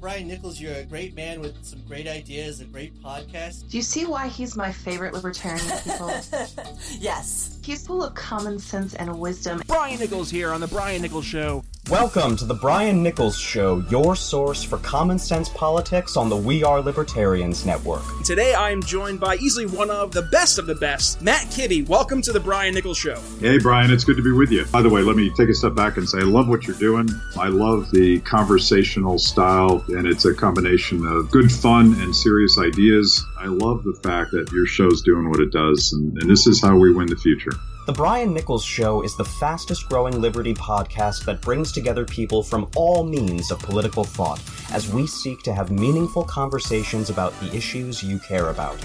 Brian Nichols, you're a great man with some great ideas, a great podcast. Do you see why he's my favorite libertarian people? yes. He's full of common sense and wisdom. Brian Nichols here on The Brian Nichols Show. Welcome to the Brian Nichols Show, your source for common sense politics on the We Are Libertarians Network. Today I am joined by easily one of the best of the best, Matt Kibbe. Welcome to the Brian Nichols Show. Hey, Brian, it's good to be with you. By the way, let me take a step back and say I love what you're doing. I love the conversational style, and it's a combination of good fun and serious ideas. I love the fact that your show's doing what it does, and, and this is how we win the future. The Brian Nichols Show is the fastest growing Liberty podcast that brings together people from all means of political thought as we seek to have meaningful conversations about the issues you care about.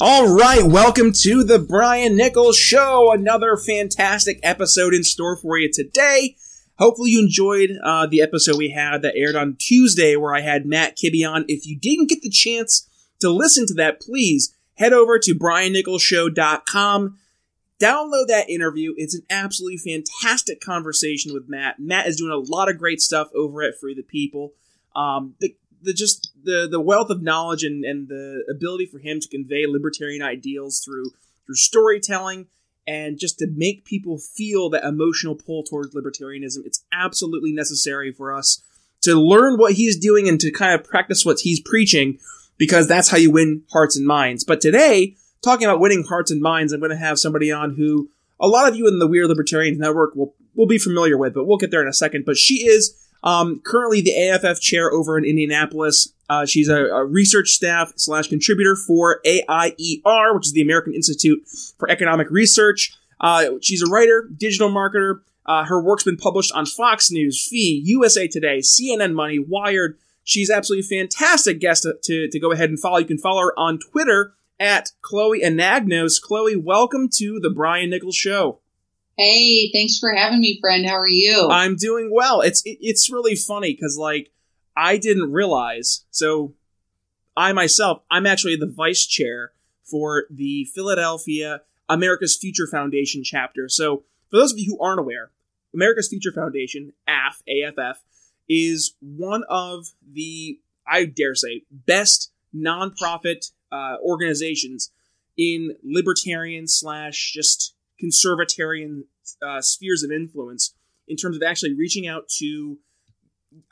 All right, welcome to the Brian Nichols Show. Another fantastic episode in store for you today. Hopefully, you enjoyed uh, the episode we had that aired on Tuesday where I had Matt Kibbe on. If you didn't get the chance to listen to that, please head over to briannicholsshow.com. Download that interview. It's an absolutely fantastic conversation with Matt. Matt is doing a lot of great stuff over at Free the People. Um, the, the just the the wealth of knowledge and, and the ability for him to convey libertarian ideals through through storytelling and just to make people feel that emotional pull towards libertarianism. It's absolutely necessary for us to learn what he's doing and to kind of practice what he's preaching because that's how you win hearts and minds. But today, talking about winning hearts and minds, I'm going to have somebody on who a lot of you in the We Are Libertarians Network will will be familiar with, but we'll get there in a second. But she is um, currently the AFF chair over in Indianapolis. Uh, she's a, a, research staff slash contributor for AIER, which is the American Institute for Economic Research. Uh, she's a writer, digital marketer. Uh, her work's been published on Fox News, Fee, USA Today, CNN Money, Wired. She's absolutely fantastic guest to, to, to go ahead and follow. You can follow her on Twitter at Chloe Anagnos. Chloe, welcome to the Brian Nichols Show. Hey, thanks for having me, friend. How are you? I'm doing well. It's it, it's really funny because like I didn't realize. So I myself, I'm actually the vice chair for the Philadelphia America's Future Foundation chapter. So for those of you who aren't aware, America's Future Foundation, AF, AFF, is one of the I dare say best nonprofit uh, organizations in libertarian slash just conservatarian uh, spheres of influence in terms of actually reaching out to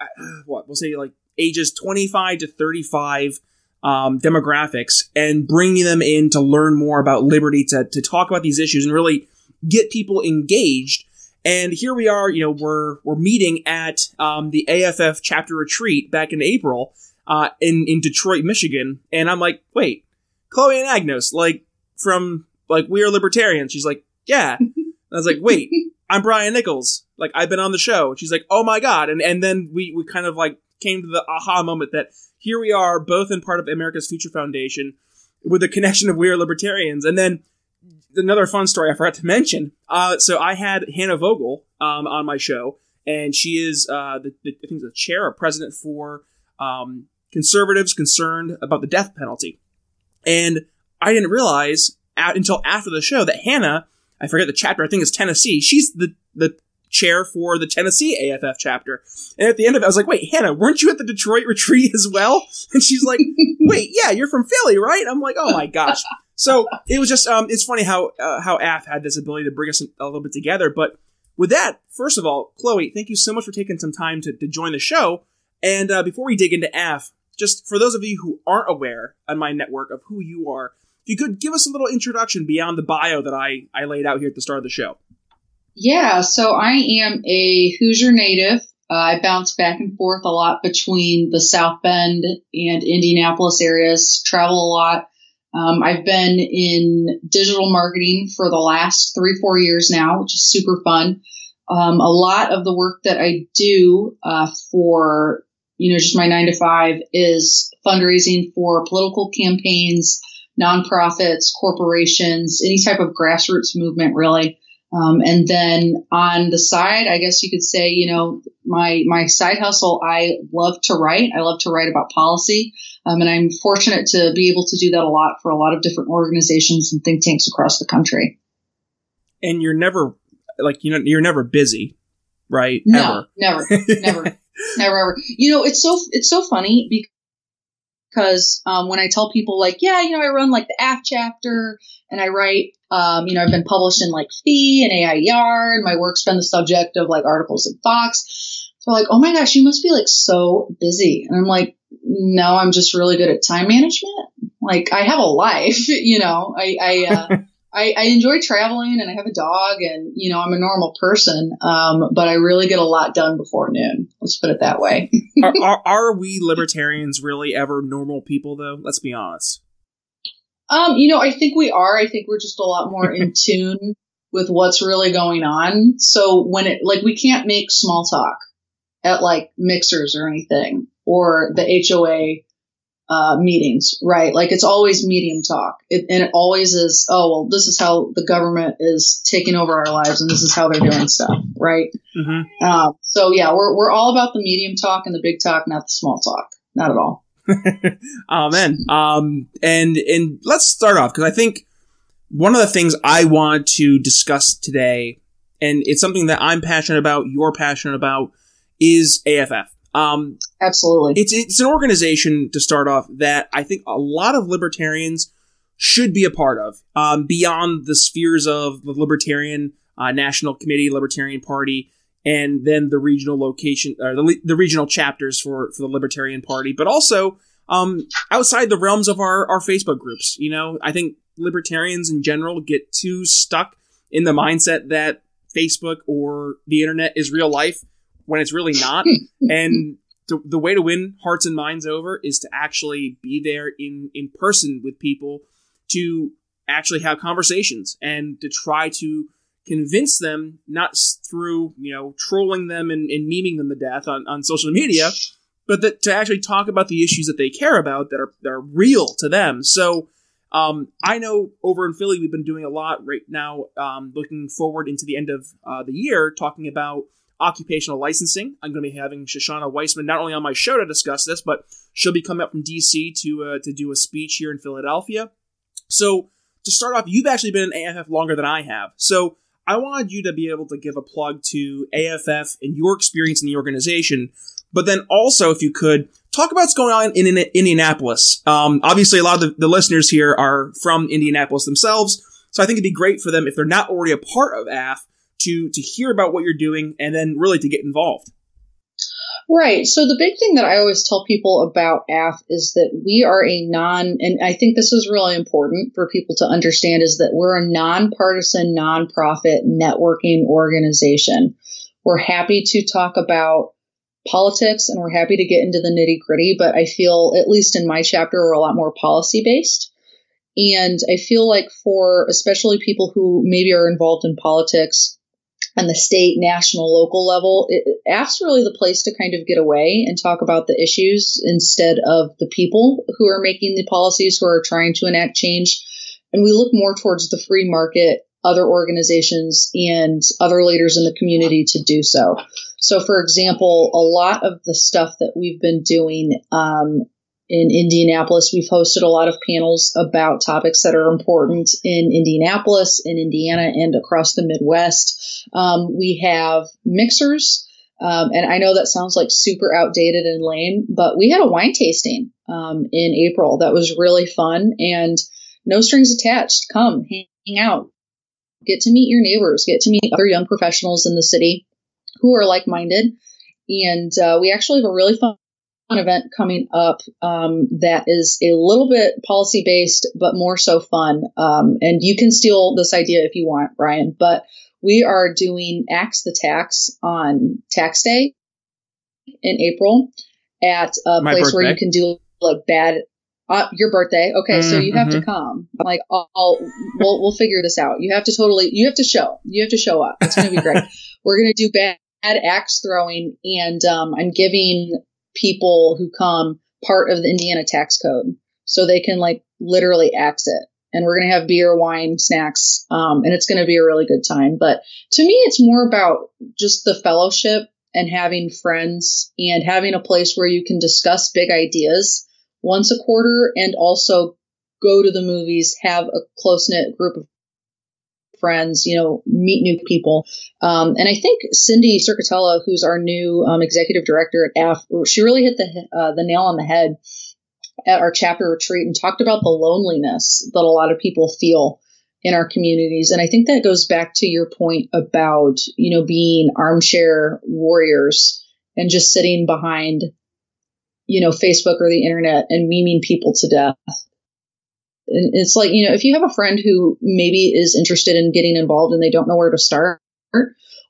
uh, what we'll say like ages 25 to 35 um, demographics and bringing them in to learn more about liberty to, to talk about these issues and really get people engaged. And here we are you know we're we're meeting at um, the aff chapter retreat back in april uh, in in detroit michigan. And i'm like wait chloe Anagnos like from like we are libertarians. She's like yeah. And I was like, wait, I'm Brian Nichols. Like, I've been on the show. And she's like, oh my God. And, and then we, we kind of like came to the aha moment that here we are, both in part of America's Future Foundation with the connection of We Are Libertarians. And then another fun story I forgot to mention. Uh, so I had Hannah Vogel um, on my show, and she is, uh, the, the, I think, the chair or president for um, conservatives concerned about the death penalty. And I didn't realize at, until after the show that Hannah I forget the chapter. I think it's Tennessee. She's the the chair for the Tennessee AFF chapter. And at the end of it, I was like, "Wait, Hannah, weren't you at the Detroit retreat as well?" And she's like, "Wait, yeah, you're from Philly, right?" I'm like, "Oh my gosh." So it was just um, it's funny how uh, how AF had this ability to bring us a little bit together. But with that, first of all, Chloe, thank you so much for taking some time to, to join the show. And uh, before we dig into AF, just for those of you who aren't aware on my network of who you are, if you could give us a little introduction beyond the bio that I, I laid out here at the start of the show. Yeah, so I am a Hoosier native. Uh, I bounce back and forth a lot between the South Bend and Indianapolis areas, travel a lot. Um, I've been in digital marketing for the last three, four years now, which is super fun. Um, a lot of the work that I do uh, for, you know, just my nine to five is fundraising for political campaigns, nonprofits, corporations, any type of grassroots movement, really. Um, and then on the side, I guess you could say, you know, my my side hustle. I love to write. I love to write about policy, um, and I'm fortunate to be able to do that a lot for a lot of different organizations and think tanks across the country. And you're never like you know you're never busy, right? No, never, never, never, never, ever. You know, it's so it's so funny because um, when I tell people like, yeah, you know, I run like the AF chapter and I write um, you know, I've been published in like FEE and AIER, and my work's been the subject of like articles in Fox. They're like, oh my gosh, you must be like so busy. And I'm like, no, I'm just really good at time management. Like I have a life, you know, I, I, uh, I, I, enjoy traveling and I have a dog and, you know, I'm a normal person. Um, but I really get a lot done before noon. Let's put it that way. are, are, are we libertarians really ever normal people though? Let's be honest. Um, you know, I think we are. I think we're just a lot more in tune with what's really going on. So when it, like, we can't make small talk at like mixers or anything or the HOA uh, meetings, right? Like it's always medium talk. It, and it always is, oh, well, this is how the government is taking over our lives and this is how they're doing stuff, right? Mm-hmm. Uh, so yeah, we're, we're all about the medium talk and the big talk, not the small talk. Not at all. Amen. Um, and and let's start off because I think one of the things I want to discuss today, and it's something that I'm passionate about, you're passionate about, is AFF. Um, Absolutely. It's it's an organization to start off that I think a lot of libertarians should be a part of, um, beyond the spheres of the Libertarian uh, National Committee, Libertarian Party, and then the regional location or the, the regional chapters for for the Libertarian Party, but also um, outside the realms of our our Facebook groups. You know, I think libertarians in general get too stuck in the mindset that Facebook or the internet is real life when it's really not, and the, the way to win hearts and minds over is to actually be there in in person with people to actually have conversations and to try to convince them not through you know trolling them and, and memeing them to death on, on social media but that to actually talk about the issues that they care about that are that are real to them. So um, I know over in Philly we've been doing a lot right now, um, looking forward into the end of uh, the year, talking about occupational licensing. I'm going to be having Shoshana Weissmann not only on my show to discuss this, but she'll be coming up from DC to uh, to do a speech here in Philadelphia. So to start off, you've actually been in AFF longer than I have. So I wanted you to be able to give a plug to AFF and your experience in the organization, but then also, if you could, talk about what's going on in, in Indianapolis. Um, obviously, a lot of the, the, listeners here are from Indianapolis themselves, so I think it'd be great for them if they're not already a part of AF to to hear about what you're doing and then really to get involved. Right. So the big thing that I always tell people about AF is that we are a non, and I think this is really important for people to understand, is that we're a nonpartisan, nonprofit networking organization. We're happy to talk about politics and we're happy to get into the nitty gritty, but I feel, at least in my chapter, we're a lot more policy based. And I feel like for especially people who maybe are involved in politics, on the state, national, local level, it, AF's really the place to kind of get away and talk about the issues instead of the people who are making the policies, who are trying to enact change. And we look more towards the free market, other organizations, and other leaders in the community to do so. So, for example, a lot of the stuff that we've been doing um, in Indianapolis. We've hosted a lot of panels about topics that are important in Indianapolis, in Indiana, and across the Midwest. Um, we have mixers. Um, and I know that sounds like super outdated and lame, but we had a wine tasting um, in April that was really fun and no strings attached. Come hang out, get to meet your neighbors, get to meet other young professionals in the city who are like minded. And uh, we actually have a really fun event coming up um, that is a little bit policy based, but more so fun. Um, and you can steal this idea if you want, Brian. But we are doing Axe the Tax on Tax Day in April at a My place birthday. where you can do like bad. Uh, your birthday, okay? So you have to mm-hmm. come. Like, I'll, I'll we'll we'll figure this out. You have to totally, you have to show, you have to show up. It's gonna be great. We're gonna do bad axe throwing, and um, I'm giving people who come part of the Indiana tax code. so they can like literally exit. And we're going to have beer, wine, snacks, um, and it's going to be a really good time. But to me, it's more about just the fellowship and having friends and having a place where you can discuss big ideas once a quarter and also go to the movies, have a close knit group of friends, you know, meet new people. Um, and I think Cindy Cerquitella, who's our new um, executive director at AF, she really hit the uh, the nail on the head at our chapter retreat and talked about the loneliness that a lot of people feel in our communities. And I think that goes back to your point about, you know, being armchair warriors and just sitting behind, you know, Facebook or the internet and memeing people to death. And it's like, you know, if you have a friend who maybe is interested in getting involved and they don't know where to start,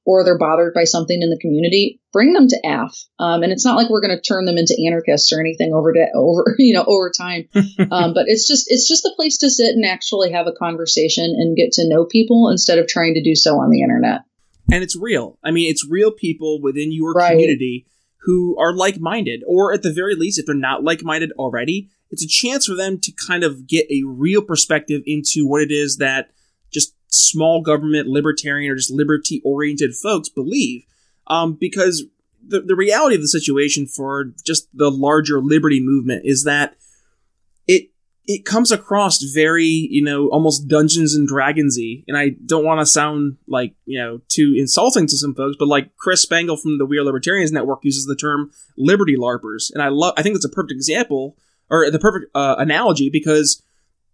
or they're bothered by something in the community, bring them to AF. Um, and it's not like we're going to turn them into anarchists or anything over to, over you know over time. Um, but it's just it's just a place to sit and actually have a conversation and get to know people instead of trying to do so on the internet. And it's real. I mean, it's real people within your right. community who are like-minded, or at the very least, if they're not like-minded already, it's a chance for them to kind of get a real perspective into what it is that just small government, libertarian, or just liberty oriented folks believe. Um, because the, the reality of the situation for just the larger liberty movement is that it it comes across very, you know, almost Dungeons and Dragonsy, and I don't want to sound like, you know, too insulting to some folks, but like Chris Spangle from the We Are Libertarians Network uses the term liberty larpers, and I love, I think it's a perfect example or the perfect uh, analogy because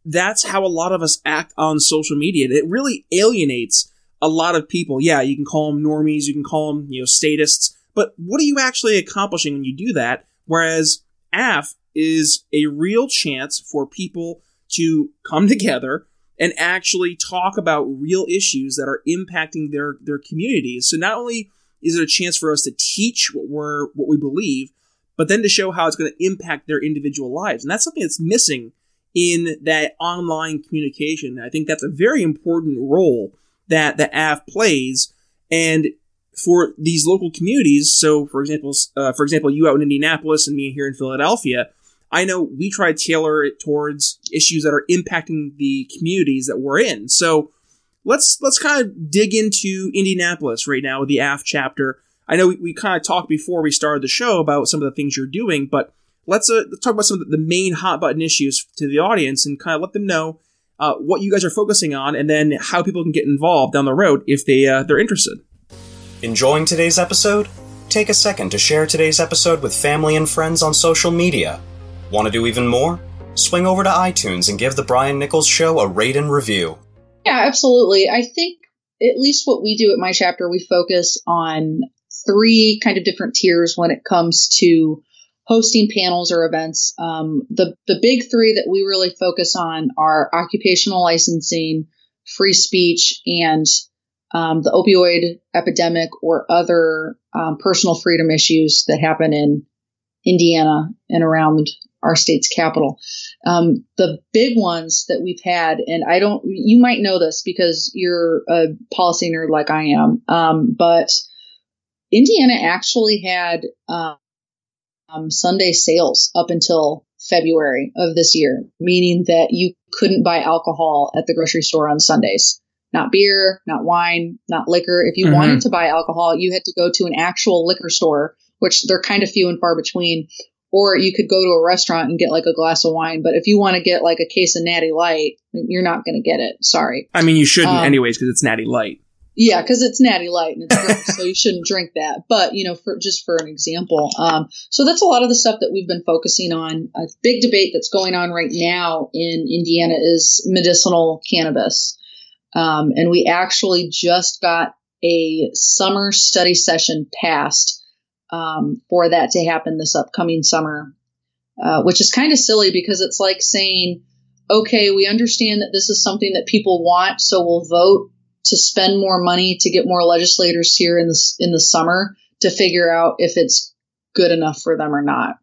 that's how a lot of us act on social media. It really alienates a lot of people. Yeah, you can call them normies, you can call them, you know, statists, but what are you actually accomplishing when you do that? Whereas AF is a real chance for people to come together and actually talk about real issues that are impacting their their communities. So not only is it a chance for us to teach what we're what we believe, but then to show how it's going to impact their individual lives. And that's something that's missing in that online communication. I think that's a very important role that the AF plays. And for these local communities, so for example, uh, for example, you out in Indianapolis and me here in Philadelphia, I know we try to tailor it towards issues that are impacting the communities that we're in. So let's let's kind of dig into Indianapolis right now with the AF chapter. I know we, we kind of talked before we started the show about some of the things you're doing, but let's, uh, let's talk about some of the main hot button issues to the audience and kind of let them know uh, what you guys are focusing on and then how people can get involved down the road if they uh, they're interested. Enjoying today's episode? Take a second to share today's episode with family and friends on social media. Want to do even more? Swing over to iTunes and give the Brian Nichols Show a rate and review. Yeah, absolutely. I think at least what we do at my chapter, we focus on three kind of different tiers when it comes to hosting panels or events. Um, the the big three that we really focus on are occupational licensing, free speech, and um, the opioid epidemic or other um, personal freedom issues that happen in Indiana and around our state's capital. Um, the big ones that we've had, and I don't, you might know this because you're a policy nerd like I am, um, but Indiana actually had um, um, Sunday sales up until February of this year, meaning that you couldn't buy alcohol at the grocery store on Sundays. Not beer, not wine, not liquor. If you mm-hmm. wanted to buy alcohol, you had to go to an actual liquor store, which they're kind of few and far between, or you could go to a restaurant and get like a glass of wine. But if you want to get like a case of Natty Light, you're not going to get it. Sorry. I mean, you shouldn't um, anyways because it's Natty Light. Yeah, because it's natty light and it's gross, so you shouldn't drink that. But you know, for just for an example, um, so that's a lot of the stuff that we've been focusing on. A big debate that's going on right now in Indiana is medicinal cannabis, um, and we actually just got a summer study session passed um, for that to happen this upcoming summer, uh, which is kind of silly because it's like saying, okay, we understand that this is something that people want, so we'll vote to spend more money to get more legislators here in the in the summer to figure out if it's good enough for them or not.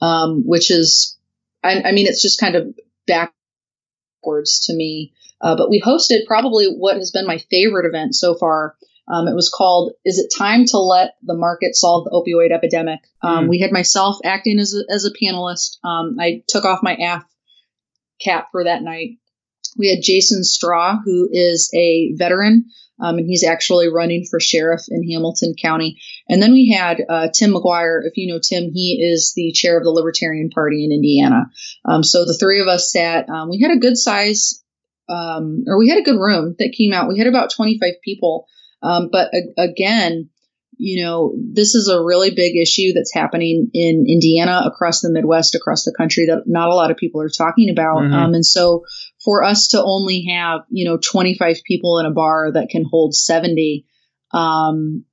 Um, which is, I, I, mean, it's just kind of backwards to me. Uh, but we hosted probably what has been my favorite event so far. Um, it was called "Is It Time to Let the Market Solve the Opioid Epidemic?" Um, mm. We had myself acting as a, as a panelist. Um, I took off my AF cap for that night. We had Jason Straw, who is a veteran, um, and he's actually running for sheriff in Hamilton County. And then we had uh, Tim Maguire. If you know Tim, he is the chair of the Libertarian Party in Indiana. Um, so the three of us sat. Um, we had a good size, um, or we had a good room that came out. We had about 25 people. Um, but a- again, you know, this is a really big issue that's happening in Indiana, across the Midwest, across the country that not a lot of people are talking about. Mhm. Um, and so for us to only have, you know, 25 people in a bar that can hold 70, um,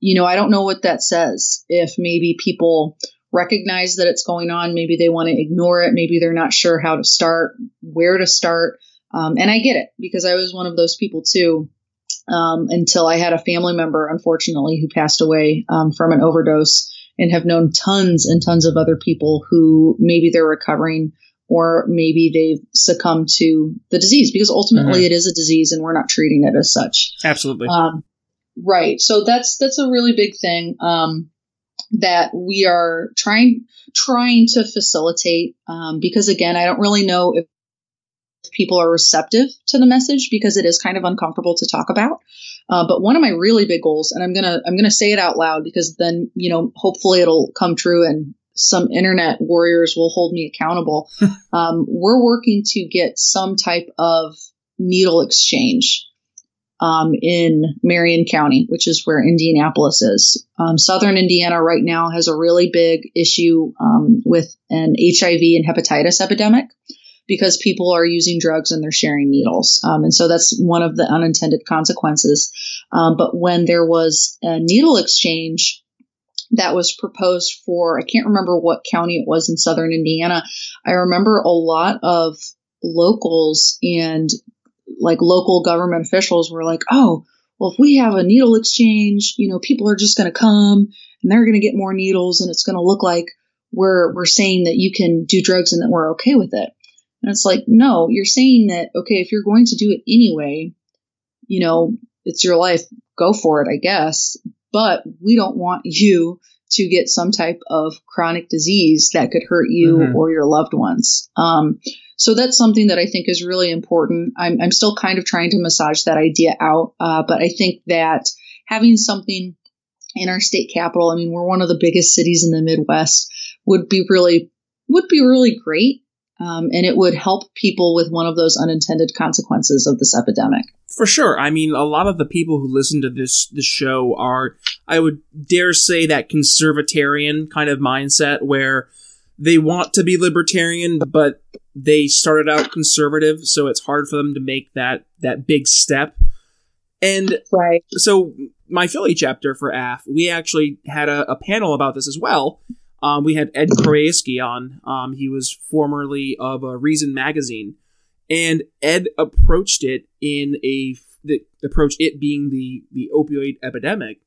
you know, I don't know what that says. If maybe people recognize that it's going on, maybe they want to ignore it, maybe they're not sure how to start, where to start. Um, and I get it because I was one of those people too um, until I had a family member, unfortunately, who passed away um, from an overdose, and have known tons and tons of other people who maybe they're recovering or maybe they've succumbed to the disease because ultimately it is a disease and we're not treating it as such. Absolutely. Um, right. So that's that's a really big thing um, that we are trying trying to facilitate um, because again, I don't really know if people are receptive to the message because it is kind of uncomfortable to talk about. Uh, but one of my really big goals, and I'm gonna I'm gonna say it out loud because then you know hopefully it'll come true and some internet warriors will hold me accountable. um, we're working to get some type of needle exchange um, in Marion County, which is where Indianapolis is. Um, Southern Indiana right now has a really big issue um, with an HIV and hepatitis epidemic because people are using drugs and they're sharing needles. Um, and so that's one of the unintended consequences. Um, but when there was a needle exchange that was proposed for, I can't remember what county it was in southern Indiana, I remember a lot of locals and like local government officials were like, oh, well, if we have a needle exchange, you know, people are just going to come and they're going to get more needles and it's going to look like we're, we're saying that you can do drugs and that we're okay with it. And it's like, no, you're saying that, okay, if you're going to do it anyway, you know, it's your life, go for it, I guess. But we don't want you to get some type of chronic disease that could hurt you Mhm. or your loved ones. Um, so that's something that I think is really important. I'm, I'm still kind of trying to massage that idea out, uh, but I think that having something in our state capital, I mean, we're one of the biggest cities in the Midwest, would be really would be really great. Um, and it would help people with one of those unintended consequences of this epidemic. For sure. I mean, a lot of the people who listen to this this show are, I would dare say, that conservatarian kind of mindset where they want to be libertarian, but they started out conservative, so it's hard for them to make that that big step. And Right. so my Philly chapter for AF, we actually had a, a panel about this as well. Um, we had Ed Krayewski on. Um, he was formerly of uh, Reason magazine, and Ed approached it in a the approach it being the the opioid epidemic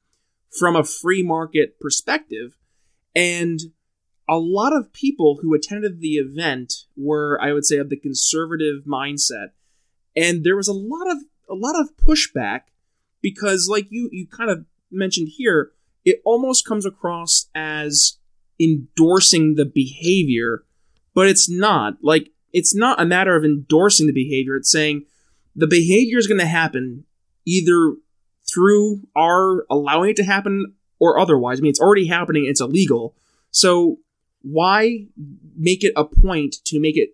from a free market perspective, and a lot of people who attended the event were, I would say, of the conservative mindset, and there was a lot of a lot of pushback because, like you you kind of mentioned here, it almost comes across as endorsing the behavior, but it's not. Like it's not a matter of endorsing the behavior. It's saying the behavior is going to happen either through our allowing it to happen or otherwise. I mean, it's already happening. It's illegal. So why make it a point to make it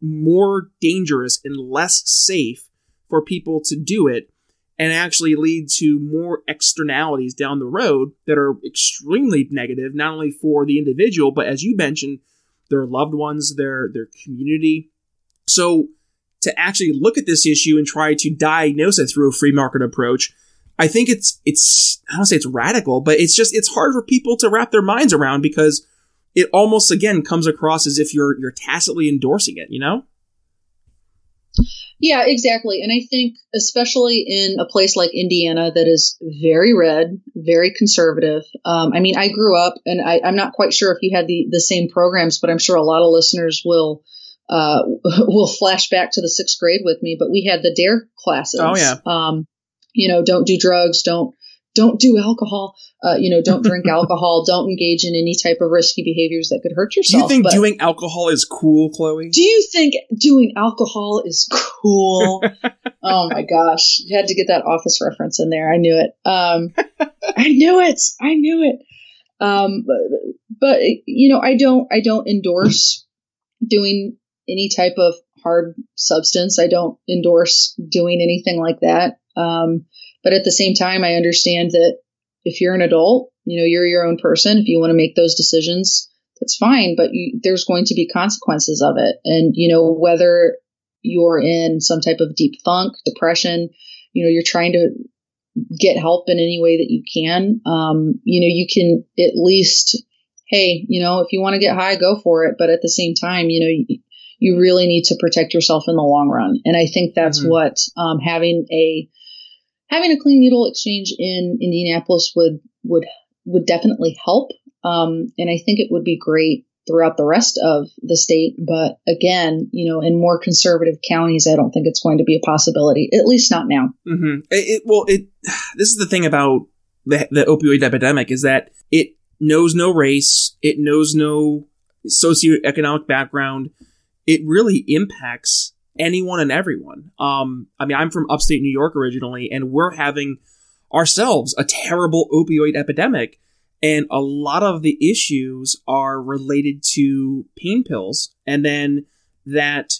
more dangerous and less safe for people to do it and actually lead to more externalities down the road that are extremely negative, not only for the individual, but as you mentioned, their loved ones, their their community. So to actually look at this issue and try to diagnose it through a free market approach, I think it's it's I don't say it's radical, but it's just it's hard for people to wrap their minds around because it almost again comes across as if you're you're tacitly endorsing it, you know? Yeah, exactly. And I think, especially in a place like Indiana that is very red, very conservative. Um, I mean, I grew up, and I, I'm not quite sure if you had the, the same programs, but I'm sure a lot of listeners will uh, will flash back to the sixth grade with me. But we had the DARE classes. Oh, yeah. Um, you know, don't do drugs, don't don't do alcohol. Uh, you know, don't drink alcohol. Don't engage in any type of risky behaviors that could hurt yourself. Do you think But doing alcohol is cool, Chloe? do you think doing alcohol is cool? oh my gosh, you had to get that office reference in there. I knew it. Um, I knew it. I knew it. Um, but, but you know, I don't. I don't endorse doing any type of hard substance. I don't endorse doing anything like that. Um, but at the same time, I understand that if you're an adult, you know, you're your own person. If you want to make those decisions, that's fine. But you, there's going to be consequences of it. And, you know, whether you're in some type of deep funk, depression, you know, you're trying to get help in any way that you can. Um, you know, you can at least, hey, you know, if you want to get high, go for it. But at the same time, you know, you, you really need to protect yourself in the long run. And I think that's Mhm. what um, having a having a clean needle exchange in Indianapolis would would would definitely help. Um, and I think it would be great throughout the rest of the state. But again, you know, in more conservative counties, I don't think it's going to be a possibility. At least not now. Mm-hmm. It, it well, it. This is the thing about the the opioid epidemic is that it knows no race, it knows no socioeconomic background. It really impacts anyone and everyone. Um, I mean, I'm from upstate New York originally, and we're having ourselves a terrible opioid epidemic. And a lot of the issues are related to pain pills. And then that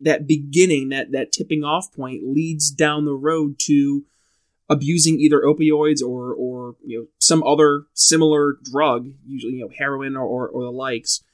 that beginning, that that tipping off point leads down the road to abusing either opioids or or you know some other similar drug, usually you know heroin or, or, or the likes.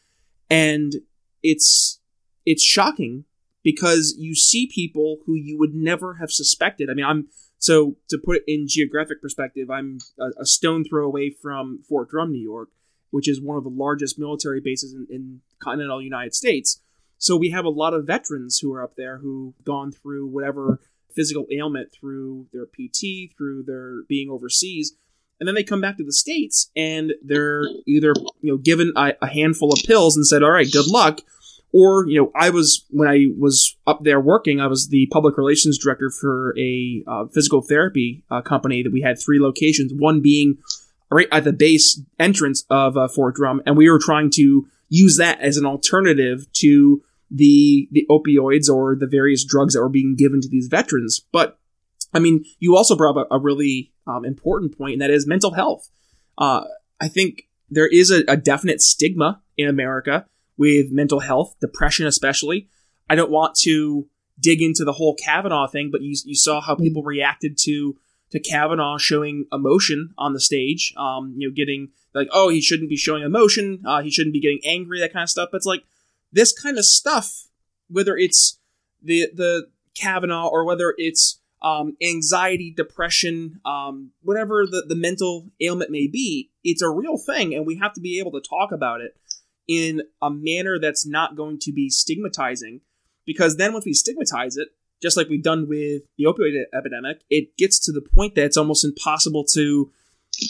And it's it's shocking because you see people who you would never have suspected. I mean, I'm so to put it in geographic perspective, I'm a, a stone throw away from Fort Drum, New York, which is one of the largest military bases in, in continental United States. So we have a lot of veterans who are up there who've gone through whatever physical ailment through their PT, through their being overseas, and then they come back to the states and they're either you know given a, a handful of pills and said, "All right, good luck," or you know, I was when I was up there working, I was the public relations director for a uh, physical therapy uh, company that we had three locations, one being right at the base entrance of uh, Fort Drum, and we were trying to use that as an alternative to the the opioids or the various drugs that were being given to these veterans. But I mean, you also brought up a, a really um, important point, and that is mental health. Uh, I think there is a, a definite stigma in America with mental health, depression especially. I don't want to dig into the whole Kavanaugh thing, but you you saw how people reacted to to Kavanaugh showing emotion on the stage. Um, you know, getting like, oh, he shouldn't be showing emotion. Uh, he shouldn't be getting angry. That kind of stuff. But it's like this kind of stuff, whether it's the the Kavanaugh or whether it's um, anxiety, depression, um, whatever the, the mental ailment may be, it's a real thing, and we have to be able to talk about it in a manner that's not going to be stigmatizing. Because then, once we stigmatize it, just like we've done with the opioid epidemic, it gets to the point that it's almost impossible to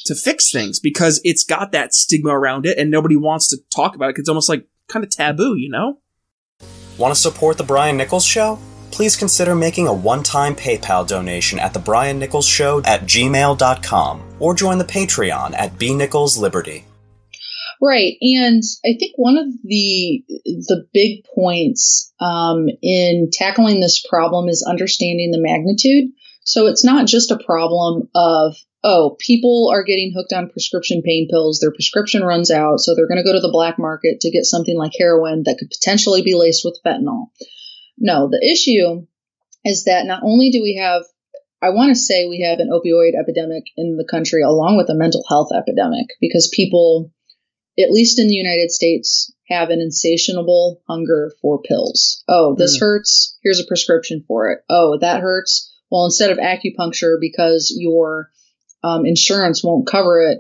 to fix things because it's got that stigma around it, and nobody wants to talk about it. it's almost like kind of taboo, you know. Want to support The Brian Nichols Show? Please consider making a one time PayPal donation at The Brian Nichols Show at gmail.com or join the Patreon at B Nichols Liberty. Right, and I think one of the the big points um, in tackling this problem is understanding the magnitude. So it's not just a problem of oh, people are getting hooked on prescription pain pills. Their prescription runs out, so they're going to go to the black market to get something like heroin that could potentially be laced with fentanyl. No, the issue is that not only do we have I want to say we have an opioid epidemic in the country along with a mental health epidemic because people at least in the United States, have an insatiable hunger for pills. Oh, this Mm. hurts. Here's a prescription for it. Oh, that hurts. Well, instead of acupuncture, because your um, insurance won't cover it,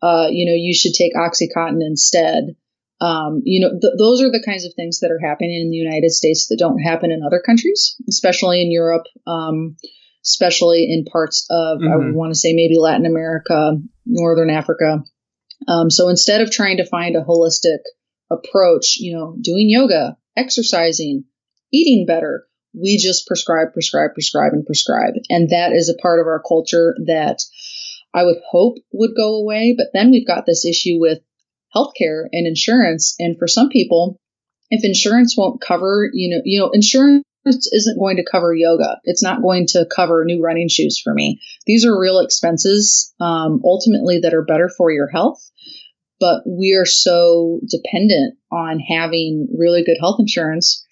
uh, you know, you should take OxyContin instead. Um, you know, th- those are the kinds of things that are happening in the United States that don't happen in other countries, especially in Europe, um, especially in parts of, I Mhm. would want to say maybe Latin America, Northern Africa. Um, so instead of trying to find a holistic approach, you know, doing yoga, exercising, eating better, we just prescribe, prescribe, prescribe, and prescribe. And that is a part of our culture that I would hope would go away. But then we've got this issue with healthcare and insurance. And for some people, if insurance won't cover, you know, you know, insurance isn't going to cover yoga. It's not going to cover new running shoes for me. These are real expenses, um, ultimately that are better for your health. But we are so dependent on having really good health insurance.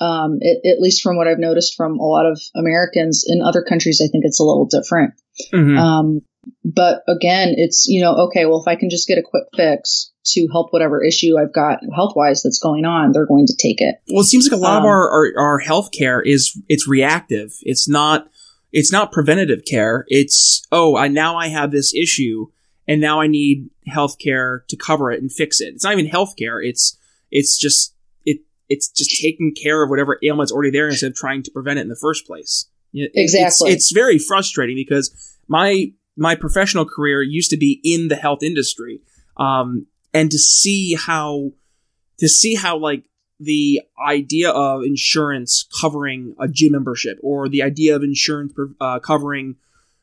Um, it, at least from what I've noticed from a lot of Americans in other countries, I think it's a little different. Mhm. Um, but again, it's, you know, okay, well, if I can just get a quick fix to help whatever issue I've got health wise that's going on, they're going to take it. Well, it seems like a lot of Um, our, our our healthcare is it's reactive. It's not it's not preventative care. It's oh, I now I have this issue and now I need healthcare to cover it and fix it. It's not even healthcare. It's it's just it it's just taking care of whatever ailment's already there instead of trying to prevent it in the first place. It- it's- Exactly. It's, very frustrating because my my professional career used to be in the health industry, um, and to see how to see how like the idea of insurance covering a gym membership or the idea of insurance uh, covering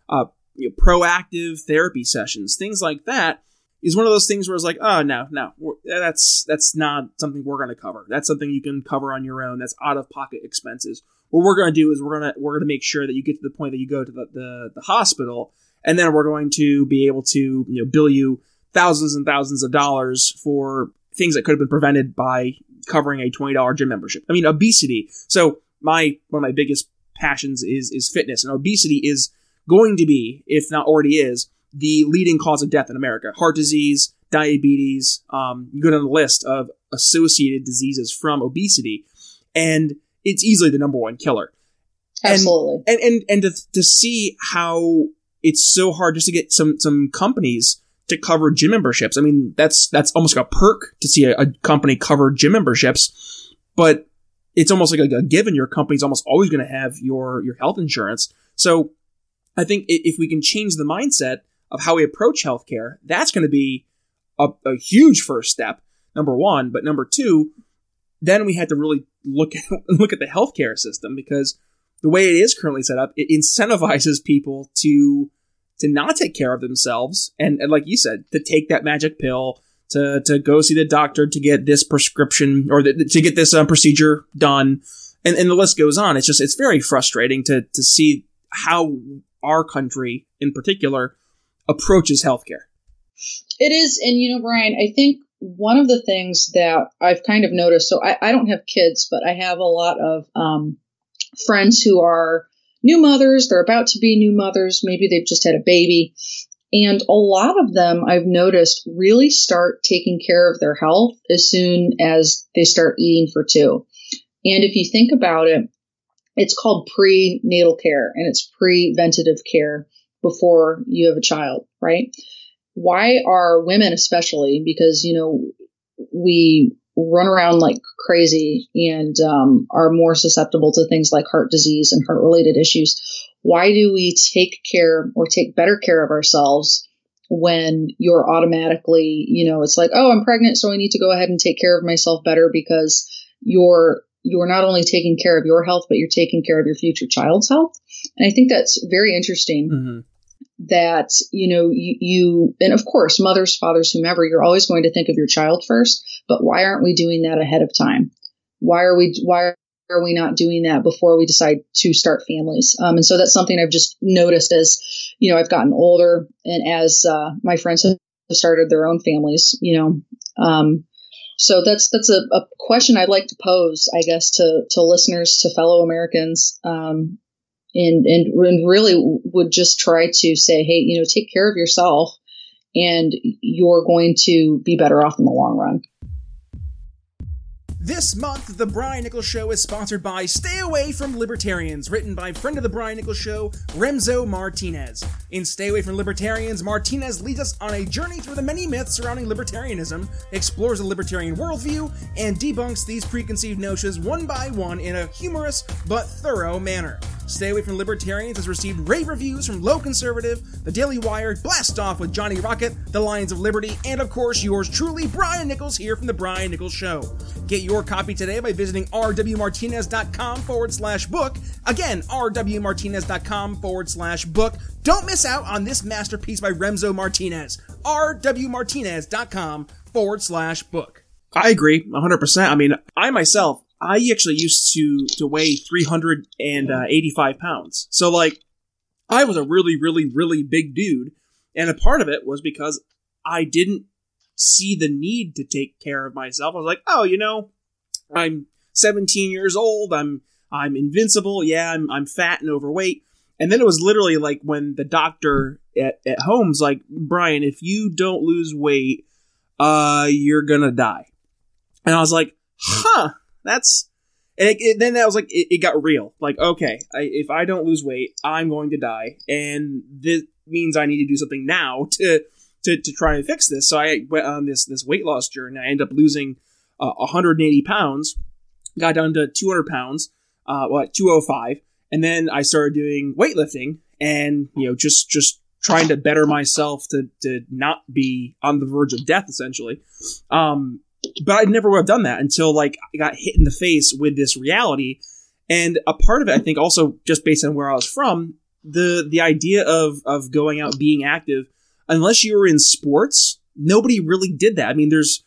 uh, you know, proactive therapy sessions, things like that, is one of those things where it's like, oh no, no, that's that's not something we're going to cover. That's something you can cover on your own. That's out of pocket expenses. What we're going to do is we're going to we're going to make sure that you get to the point that you go to the, the the hospital, and then we're going to be able to you know bill you thousands and thousands of dollars for things that could have been prevented by covering a twenty dollar gym membership. I mean, obesity. So my one of my biggest passions is is fitness, and obesity is going to be, if not already is, the leading cause of death in America. Heart disease, diabetes, um, you go down the list of associated diseases from obesity, and it's easily the number one killer And- Absolutely. and and and to, to see how it's so hard just to get some some companies to cover gym memberships. I mean, that's that's almost like a perk to see a, a company cover gym memberships, but it's almost like a, a given. Your company's almost always going to have your your health insurance. So, I think if we can change the mindset of how we approach healthcare, that's going to be a, a huge first step. Number one, but number two, then we had to really look at look at the healthcare system because the way it is currently set up, it incentivizes people to to not take care of themselves and, and like you said, to take that magic pill, to to go see the doctor to get this prescription or the, to get this uh, procedure done, and and the list goes on. It's just it's very frustrating to to see how our country in particular approaches healthcare. It is, and you know, Brian, I think one of the things that I've kind of noticed. So I, I don't have kids, but I have a lot of um, friends who are new mothers. They're about to be new mothers. Maybe they've just had a baby. And a lot of them I've noticed really start taking care of their health as soon as they start eating for two. And if you think about it, it's called prenatal care and it's preventative care before you have a child, right? Why are women especially because you know we run around like crazy and um, are more susceptible to things like heart disease and heart related issues. Why do we take care or take better care of ourselves when you're automatically, you know, it's like, oh, I'm pregnant, so I need to go ahead and take care of myself better because you're you're not only taking care of your health, but you're taking care of your future child's health. And I think that's very interesting Mm-hmm. that you know you, you and of course mothers fathers whomever you're always going to think of your child first but why aren't we doing that ahead of time? Why are we why are we not doing that before we decide to start families? Um, and so that's something i've just noticed as you know i've gotten older and as uh, my friends have started their own families you know? Um, so that's that's a, a question i'd like to pose i guess to to listeners to fellow americans um, and, and and really would just try to say, hey, you know, take care of yourself, and you're going to be better off in the long run. This month, The Brian Nichols Show is sponsored by Stay Away from Libertarians, written by friend of The Brian Nichols Show, Remso Martinez. In Stay Away from Libertarians, Martinez leads us on a journey through the many myths surrounding libertarianism, explores the libertarian worldview, and debunks these preconceived notions one by one in a humorous but thorough manner. Stay Away from Libertarians has received rave reviews from Lone Conservative, The Daily Wire, Blast Off with Johnny Rocket, The Lions of Liberty, and of course yours truly, Brian Nichols here from The Brian Nichols Show. Get your copy today by visiting rwmartinez.com forward slash book. Again, rwmartinez.com forward slash book. Don't miss out on this masterpiece by Remso Martinez. rwmartinez.com forward slash book. I agree 100%. I mean, I myself, I actually used to, to weigh 385 pounds. So like, I was a really, really, really big dude. And a part of it was because I didn't see the need to take care of myself. I was like, oh, you know, I'm 17 years old. I'm, I'm invincible. Yeah, I'm, I'm fat and overweight. And then it was literally like when the doctor at, at home's like, Brian, if you don't lose weight, uh, you're gonna die. And I was like, huh, that's, and it, it, then that was like, it, it got real. Like, okay, I, if I don't lose weight, I'm going to die. And this means I need to do something now to, to, to try and fix this. So I went on this, this weight loss journey. I ended up losing uh, 180 pounds, got down to 200 pounds, uh, well, 205. And then I started doing weightlifting and, you know, just, just trying to better myself to, to not be on the verge of death, essentially. Um, but I never would have done that until like I got hit in the face with this reality. And a part of it, I think, also just based on where I was from, the the idea of of going out being active, unless you were in sports, nobody really did that. I mean, there's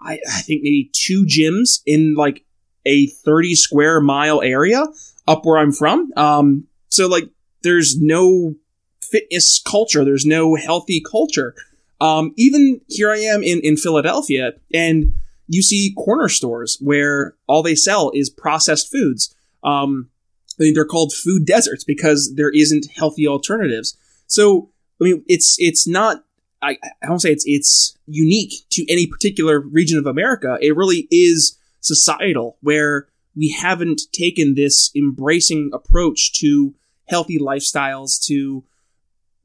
I, I think maybe two gyms in like a 30 square mile area up where I'm from. Um, so like there's no fitness culture, there's no healthy culture. Um, even here I am in, in Philadelphia, and you see corner stores where all they sell is processed foods. Um, I mean, they're called food deserts because there isn't healthy alternatives. So, I mean, it's it's not. I, I don't say it's it's unique to any particular region of America. It really is societal, where we haven't taken this embracing approach to healthy lifestyles, to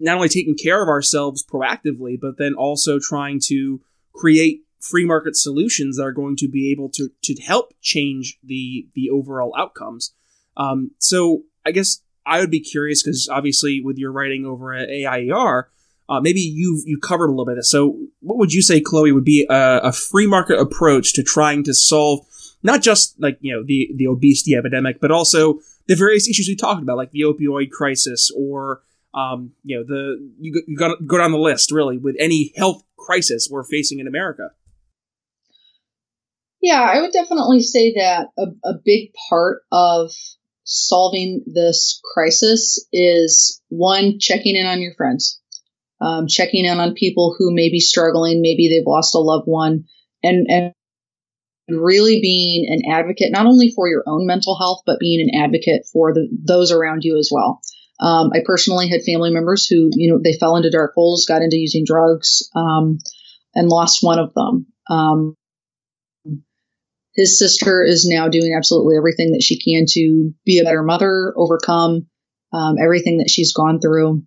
not only taking care of ourselves proactively, but then also trying to create free market solutions that are going to be able to to help change the the overall outcomes. Um, so I guess I would be curious because obviously with your writing over at AIER, uh, maybe you've you covered a little bit of this. So what would you say, Chloe, would be a, a free market approach to trying to solve not just like you know the the obesity epidemic, but also the various issues we talked about, like the opioid crisis or um, you know, the you, you got to go down the list really with any health crisis we're facing in America. Yeah, I would definitely say that a, a big part of solving this crisis is one checking in on your friends, um, checking in on people who may be struggling, maybe they've lost a loved one, and and really being an advocate not only for your own mental health but being an advocate for the, those around you as well. Um, I personally had family members who, you know, they fell into dark holes, got into using drugs, um, and lost one of them. Um, his sister is now doing absolutely everything that she can to be a better mother, overcome um, everything that she's gone through,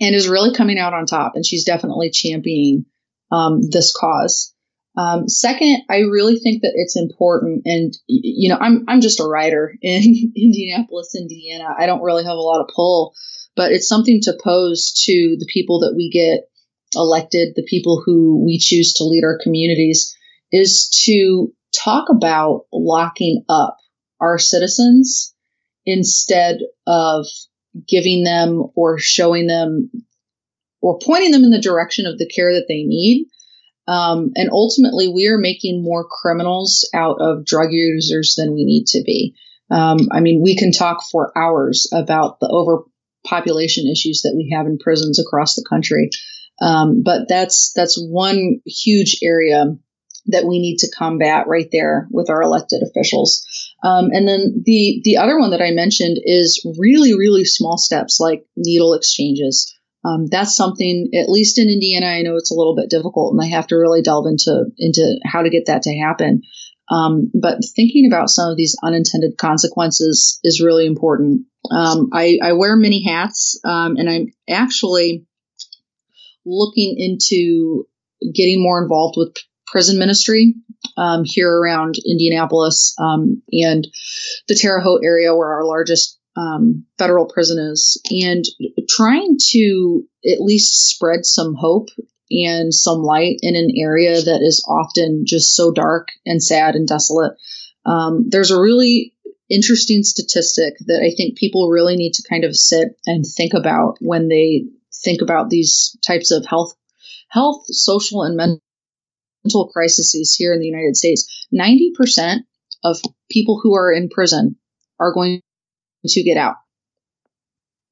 and is really coming out on top. And she's definitely championing um, this cause. Um, second, I really think that it's important, and you know, I'm I'm just a writer in Indianapolis, Indiana. I don't really have a lot of pull, but it's something to pose to the people that we get elected, the people who we choose to lead our communities, is to talk about locking up our citizens instead of giving them or showing them or pointing them in the direction of the care that they need um, and ultimately, we are making more criminals out of drug users than we need to be. Um, I mean, we can talk for hours about the overpopulation issues that we have in prisons across the country, um, but that's that's one huge area that we need to combat right there with our elected officials. Um, and then the the other one that I mentioned is really really small steps like needle exchanges. Um, that's something, at least in Indiana, I know it's a little bit difficult, and I have to really delve into into how to get that to happen. Um, but thinking about some of these unintended consequences is really important. Um, I, I, wear many hats, um, and I'm actually looking into getting more involved with prison ministry um, here around Indianapolis um, and the Terre Haute area, where our largest um, federal prisoners and trying to at least spread some hope and some light in an area that is often just so dark and sad and desolate. Um, there's a really interesting statistic that I think people really need to kind of sit and think about when they think about these types of health, health, social, and mental crises here in the United States. 90% of people who are in prison are going to get out.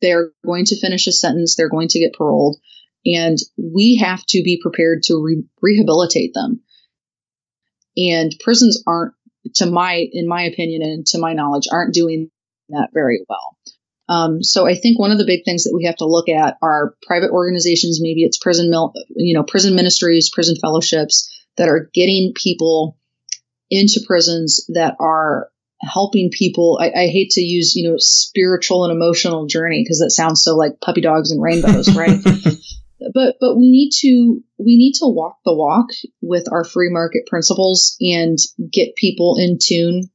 They're going to finish a sentence, they're going to get paroled, and we have to be prepared to re- rehabilitate them. And prisons aren't, to my, in my opinion and to my knowledge, aren't doing that very well. Um, so I think one of the big things that we have to look at are private organizations, maybe it's prison, mil- you know, prison ministries, prison fellowships that are getting people into prisons that are helping people. I, I, hate to use, you know, spiritual and emotional journey because that sounds so like puppy dogs and rainbows, right? but but we need to we need to walk the walk with our free market principles and get people in tune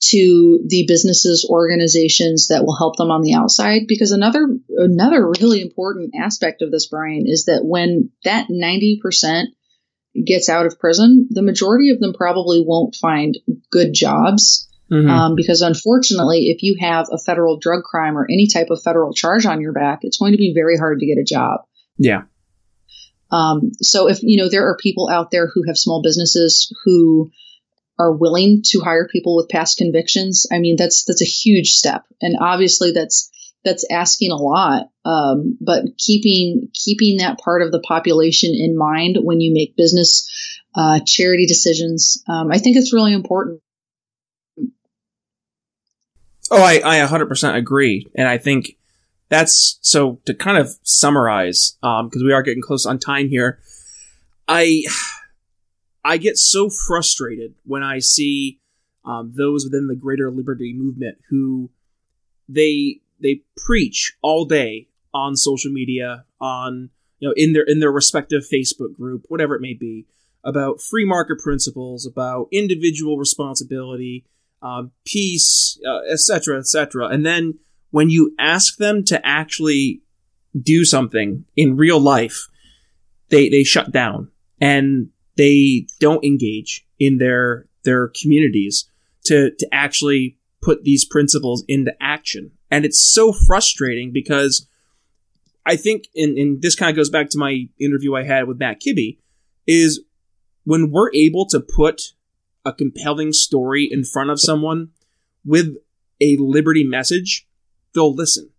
to the businesses organizations that will help them on the outside because another another really important aspect of this brian is that when that 90% gets out of prison the majority of them probably won't find good jobs mm-hmm. um, because unfortunately if you have a federal drug crime or any type of federal charge on your back it's going to be very hard to get a job yeah um, so if you know there are people out there who have small businesses who are willing to hire people with past convictions, I mean that's that's a huge step, and obviously that's that's asking a lot. Um, but keeping keeping that part of the population in mind when you make business uh, charity decisions, um, I think it's really important. Oh, I, I 100% agree. And I think that's so to kind of summarize, because um, we are getting close on time here. I I get so frustrated when I see um, those within the greater liberty movement who they they preach all day on social media, on you know in their in their respective Facebook group, whatever it may be, about free market principles, about individual responsibility, um, peace, etc., uh, etc. Et and then when you ask them to actually do something in real life, they they shut down and they don't engage in their their communities to to actually put these principles into action. And it's so frustrating because I think and, and this kind of goes back to my interview I had with Matt Kibbe, is when we're able to put a compelling story in front of someone with a liberty message, they'll listen.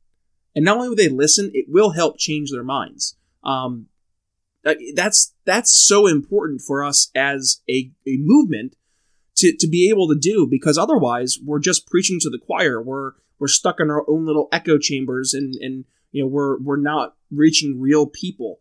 And not only will they listen, it will help change their minds. Um, that's that's so important for us as a, a movement to, to be able to do because otherwise we're just preaching to the choir. We're we're stuck in our own little echo chambers and and you know we're we're not reaching real people.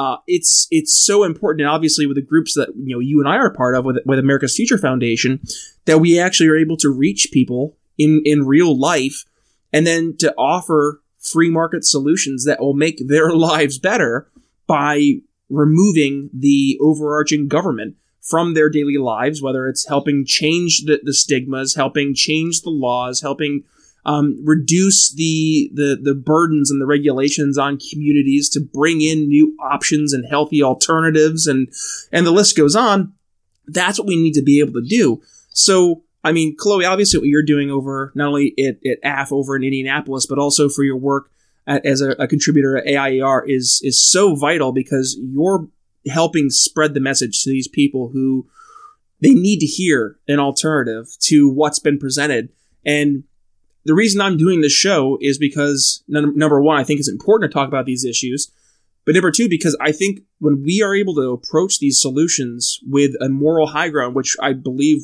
Uh, it's it's so important, and obviously with the groups that you know you and I are part of with with America's Future Foundation, that we actually are able to reach people in in real life, and then to offer free market solutions that will make their lives better by removing the overarching government from their daily lives, whether it's helping change the, the stigmas, helping change the laws, helping um, reduce the, the the burdens and the regulations on communities to bring in new options and healthy alternatives, and and the list goes on. That's what we need to be able to do. So, I mean, Chloe, obviously, what you're doing over not only at, at AFF over in Indianapolis, but also for your work as a, a contributor at AIER is is so vital because you're helping spread the message to these people who they need to hear an alternative to what's been presented. And the reason I'm doing this show is because number one, I think it's important to talk about these issues. But number two, because I think when we are able to approach these solutions with a moral high ground, which I believe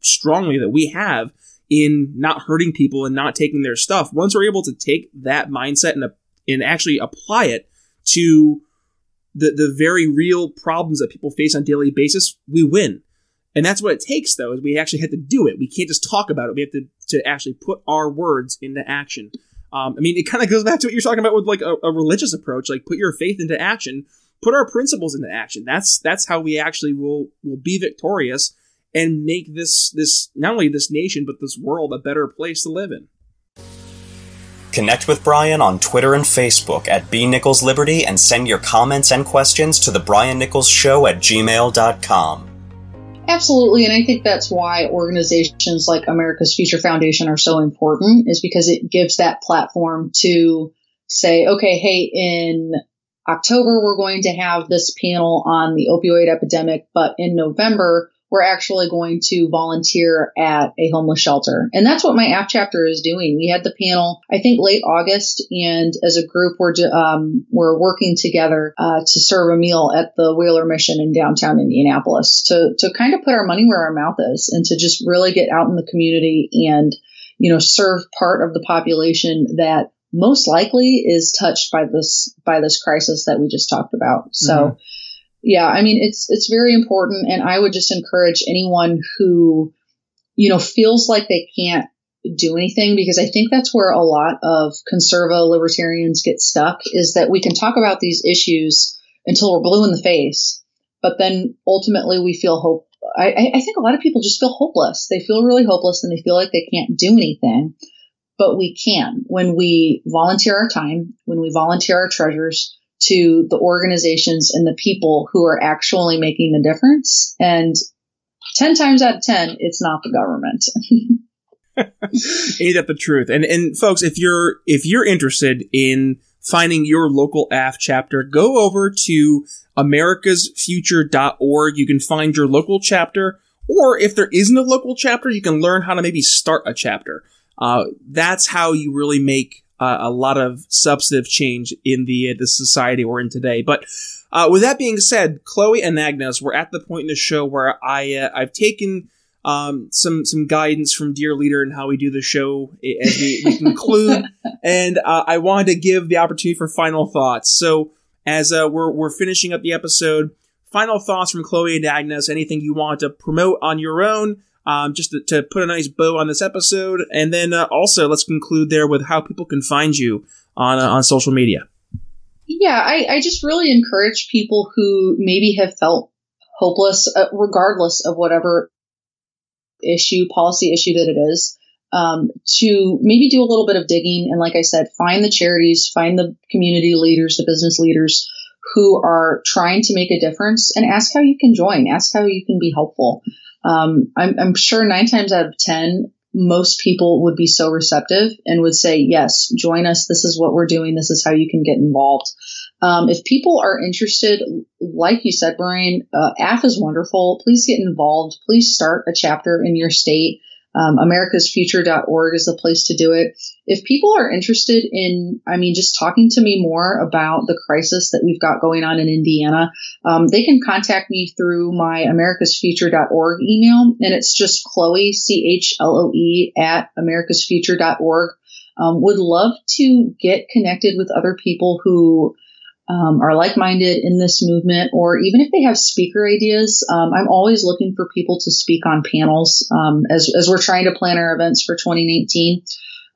strongly that we have, in not hurting people and not taking their stuff. Once we're able to take that mindset and, uh, and actually apply it to the, the very real problems that people face on a daily basis, we win. And that's what it takes, though, is we actually have to do it. We can't just talk about it. We have to, to actually put our words into action. Um, I mean, it kind of goes back to what you're talking about with like a, a, religious approach, like put your faith into action, put our principles into action. That's that's how we actually will will be victorious and make this this not only this nation but this world a better place to live in. Connect with Brian on Twitter and Facebook at B Nichols Liberty and send your comments and questions to the Brian Nichols Show at gmail.com. Absolutely, and I think that's why organizations like America's Future Foundation are so important, is because it gives that platform to say, okay, hey, in October, we're going to have this panel on the opioid epidemic, but in November, we're actually going to volunteer at a homeless shelter. And that's what my app chapter is doing. We had the panel, I think, late August, and as a group, we're, um, we're working together uh, to serve a meal at the Wheeler Mission in downtown Indianapolis to, to kind of put our money where our mouth is and to just really get out in the community and, you know, serve part of the population that most likely is touched by this by this crisis that we just talked about. So mm-hmm yeah, I mean, it's, it's very important. And I would just encourage anyone who, you know, feels like they can't do anything because I think that's where a lot of conservative libertarians get stuck is that we can talk about these issues until we're blue in the face, but then ultimately we feel hope. I, I think a lot of people just feel hopeless. They feel really hopeless and they feel like they can't do anything, but we can when we volunteer our time, when we volunteer our treasures, to the organizations and the people who are actually making the difference. And 10 times out of 10, it's not the government. Ain't that the truth? And and folks, if you're if you're interested in finding your local AFF chapter, go over to americasfuture.org. You can find your local chapter, or if there isn't a local chapter, you can learn how to maybe start a chapter. Uh, that's how you really make uh, a lot of substantive change in the uh, the society we're in today. But uh, with that being said, Chloe Anagnos, we're at the point in the show where I uh, I've taken um, some some guidance from dear leader and how we do the show as we, we conclude, and uh, I wanted to give the opportunity for final thoughts. So as uh, we're we're finishing up the episode, final thoughts from Chloe Anagnos. Anything you want to promote on your own? Um, just to, to, put a nice bow on this episode. And then uh, also, let's conclude there with how people can find you on, uh, on social media. Yeah, I, I, just really encourage people who maybe have felt hopeless, uh, regardless of whatever issue, policy issue that it is, um, to maybe do a little bit of digging. And like I said, find the charities, find the community leaders, the business leaders who are trying to make a difference and ask how you can join, ask how you can be helpful um, I'm, I'm sure nine times out of 10, most people would be so receptive and would say, yes, join us. This is what we're doing. This is how you can get involved. Um, if people are interested, like you said, Brian, uh, AFF is wonderful. Please get involved. Please start a chapter in your state. Um, americasfuture.org is the place to do it. If people are interested in, I mean, just talking to me more about the crisis that we've got going on in Indiana, um, they can contact me through my americasfuture.org email, and it's just Chloe, C H L O E, at americasfuture.org. Um, would love to get connected with other people who um, are like minded in this movement, or even if they have speaker ideas, um, I'm always looking for people to speak on panels um, as, as we're trying to plan our events for 2019.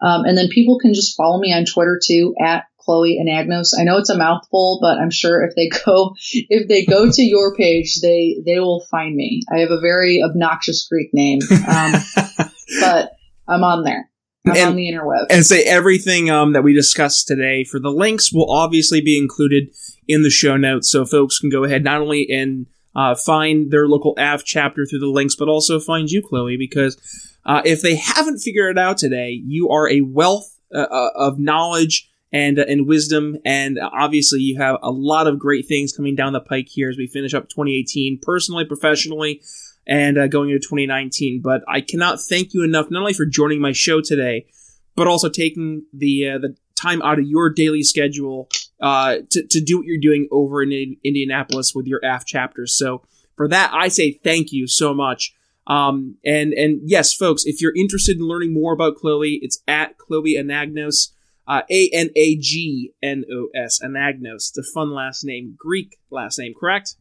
Um, and then people can just follow me on Twitter too at Chloe Anagnos. I know it's a mouthful, but I'm sure if they go if they go to your page, they they will find me. I have a very obnoxious Greek name, um, but I'm on there. I'm and, on the interweb. And say everything um, that we discussed today for the links will obviously be included in the show notes, so folks can go ahead not only and uh, find their local AFF chapter through the links, but also find you, Chloe, because uh, if they haven't figured it out today, you are a wealth uh, uh of knowledge and uh, and wisdom, and obviously you have a lot of great things coming down the pike here as we finish up 2018, personally, professionally and uh, going into 2019. But I cannot thank you enough, not only for joining my show today, but also taking the uh, the time out of your daily schedule uh, to to do what you're doing over in Indianapolis with your AFF chapters. So for that, I say thank you so much. Um, and and yes, folks, if you're interested in learning more about Chloe, it's at Chloe Anagnos. Uh, a N A G N O S, Anagnos. It's a fun last name, Greek last name, correct?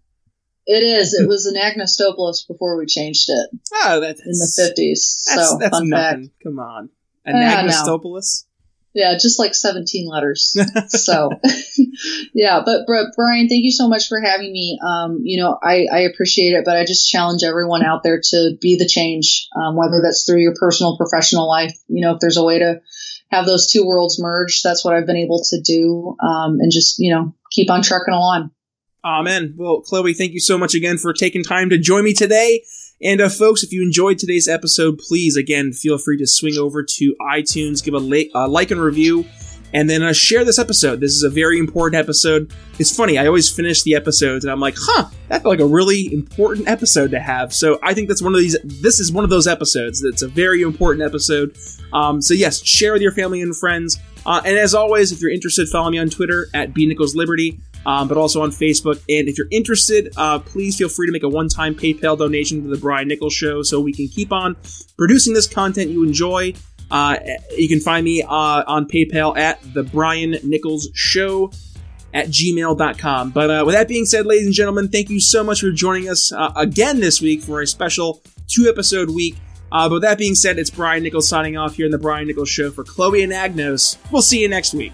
It is. It was Anagnostopoulos before we changed it. Oh, that's in the fifties. So that's fun nothing. Fact. Come on, an uh, Agnostopoulos. Yeah, just like 17 letters. so, yeah, but, but Brian, thank you so much for having me. Um, you know, I, I appreciate it, but I just challenge everyone out there to be the change, um, whether that's through your personal, professional life. You know, if there's a way to have those two worlds merge, That's what I've been able to do, um, and just you know keep on trucking along. Amen. Well, Chloe, thank you so much again for taking time to join me today. And uh, folks, if you enjoyed today's episode, please again feel free to swing over to iTunes, give a la- uh, like and review, and then uh, share this episode. This is a very important episode. It's funny, I always finish the episodes and I'm like, huh, that felt like a really important episode to have. So I think that's one of these. This is one of those episodes that's a very important episode. Um, so yes, share with your family and friends. Uh, and as always, if you're interested, follow me on Twitter at B Nichols Liberty um, but also on Facebook. And if you're interested, uh, please feel free to make a one time PayPal donation to the Brian Nichols Show so we can keep on producing this content you enjoy. Uh, you can find me uh, on PayPal at the Brian Nichols Show at gmail.com. But uh, with that being said, ladies and gentlemen, thank you so much for joining us uh, again this week for a special two episode week. Uh, but with that being said, it's Brian Nichols signing off here in the Brian Nichols Show for Chloe Anagnos. We'll see you next week.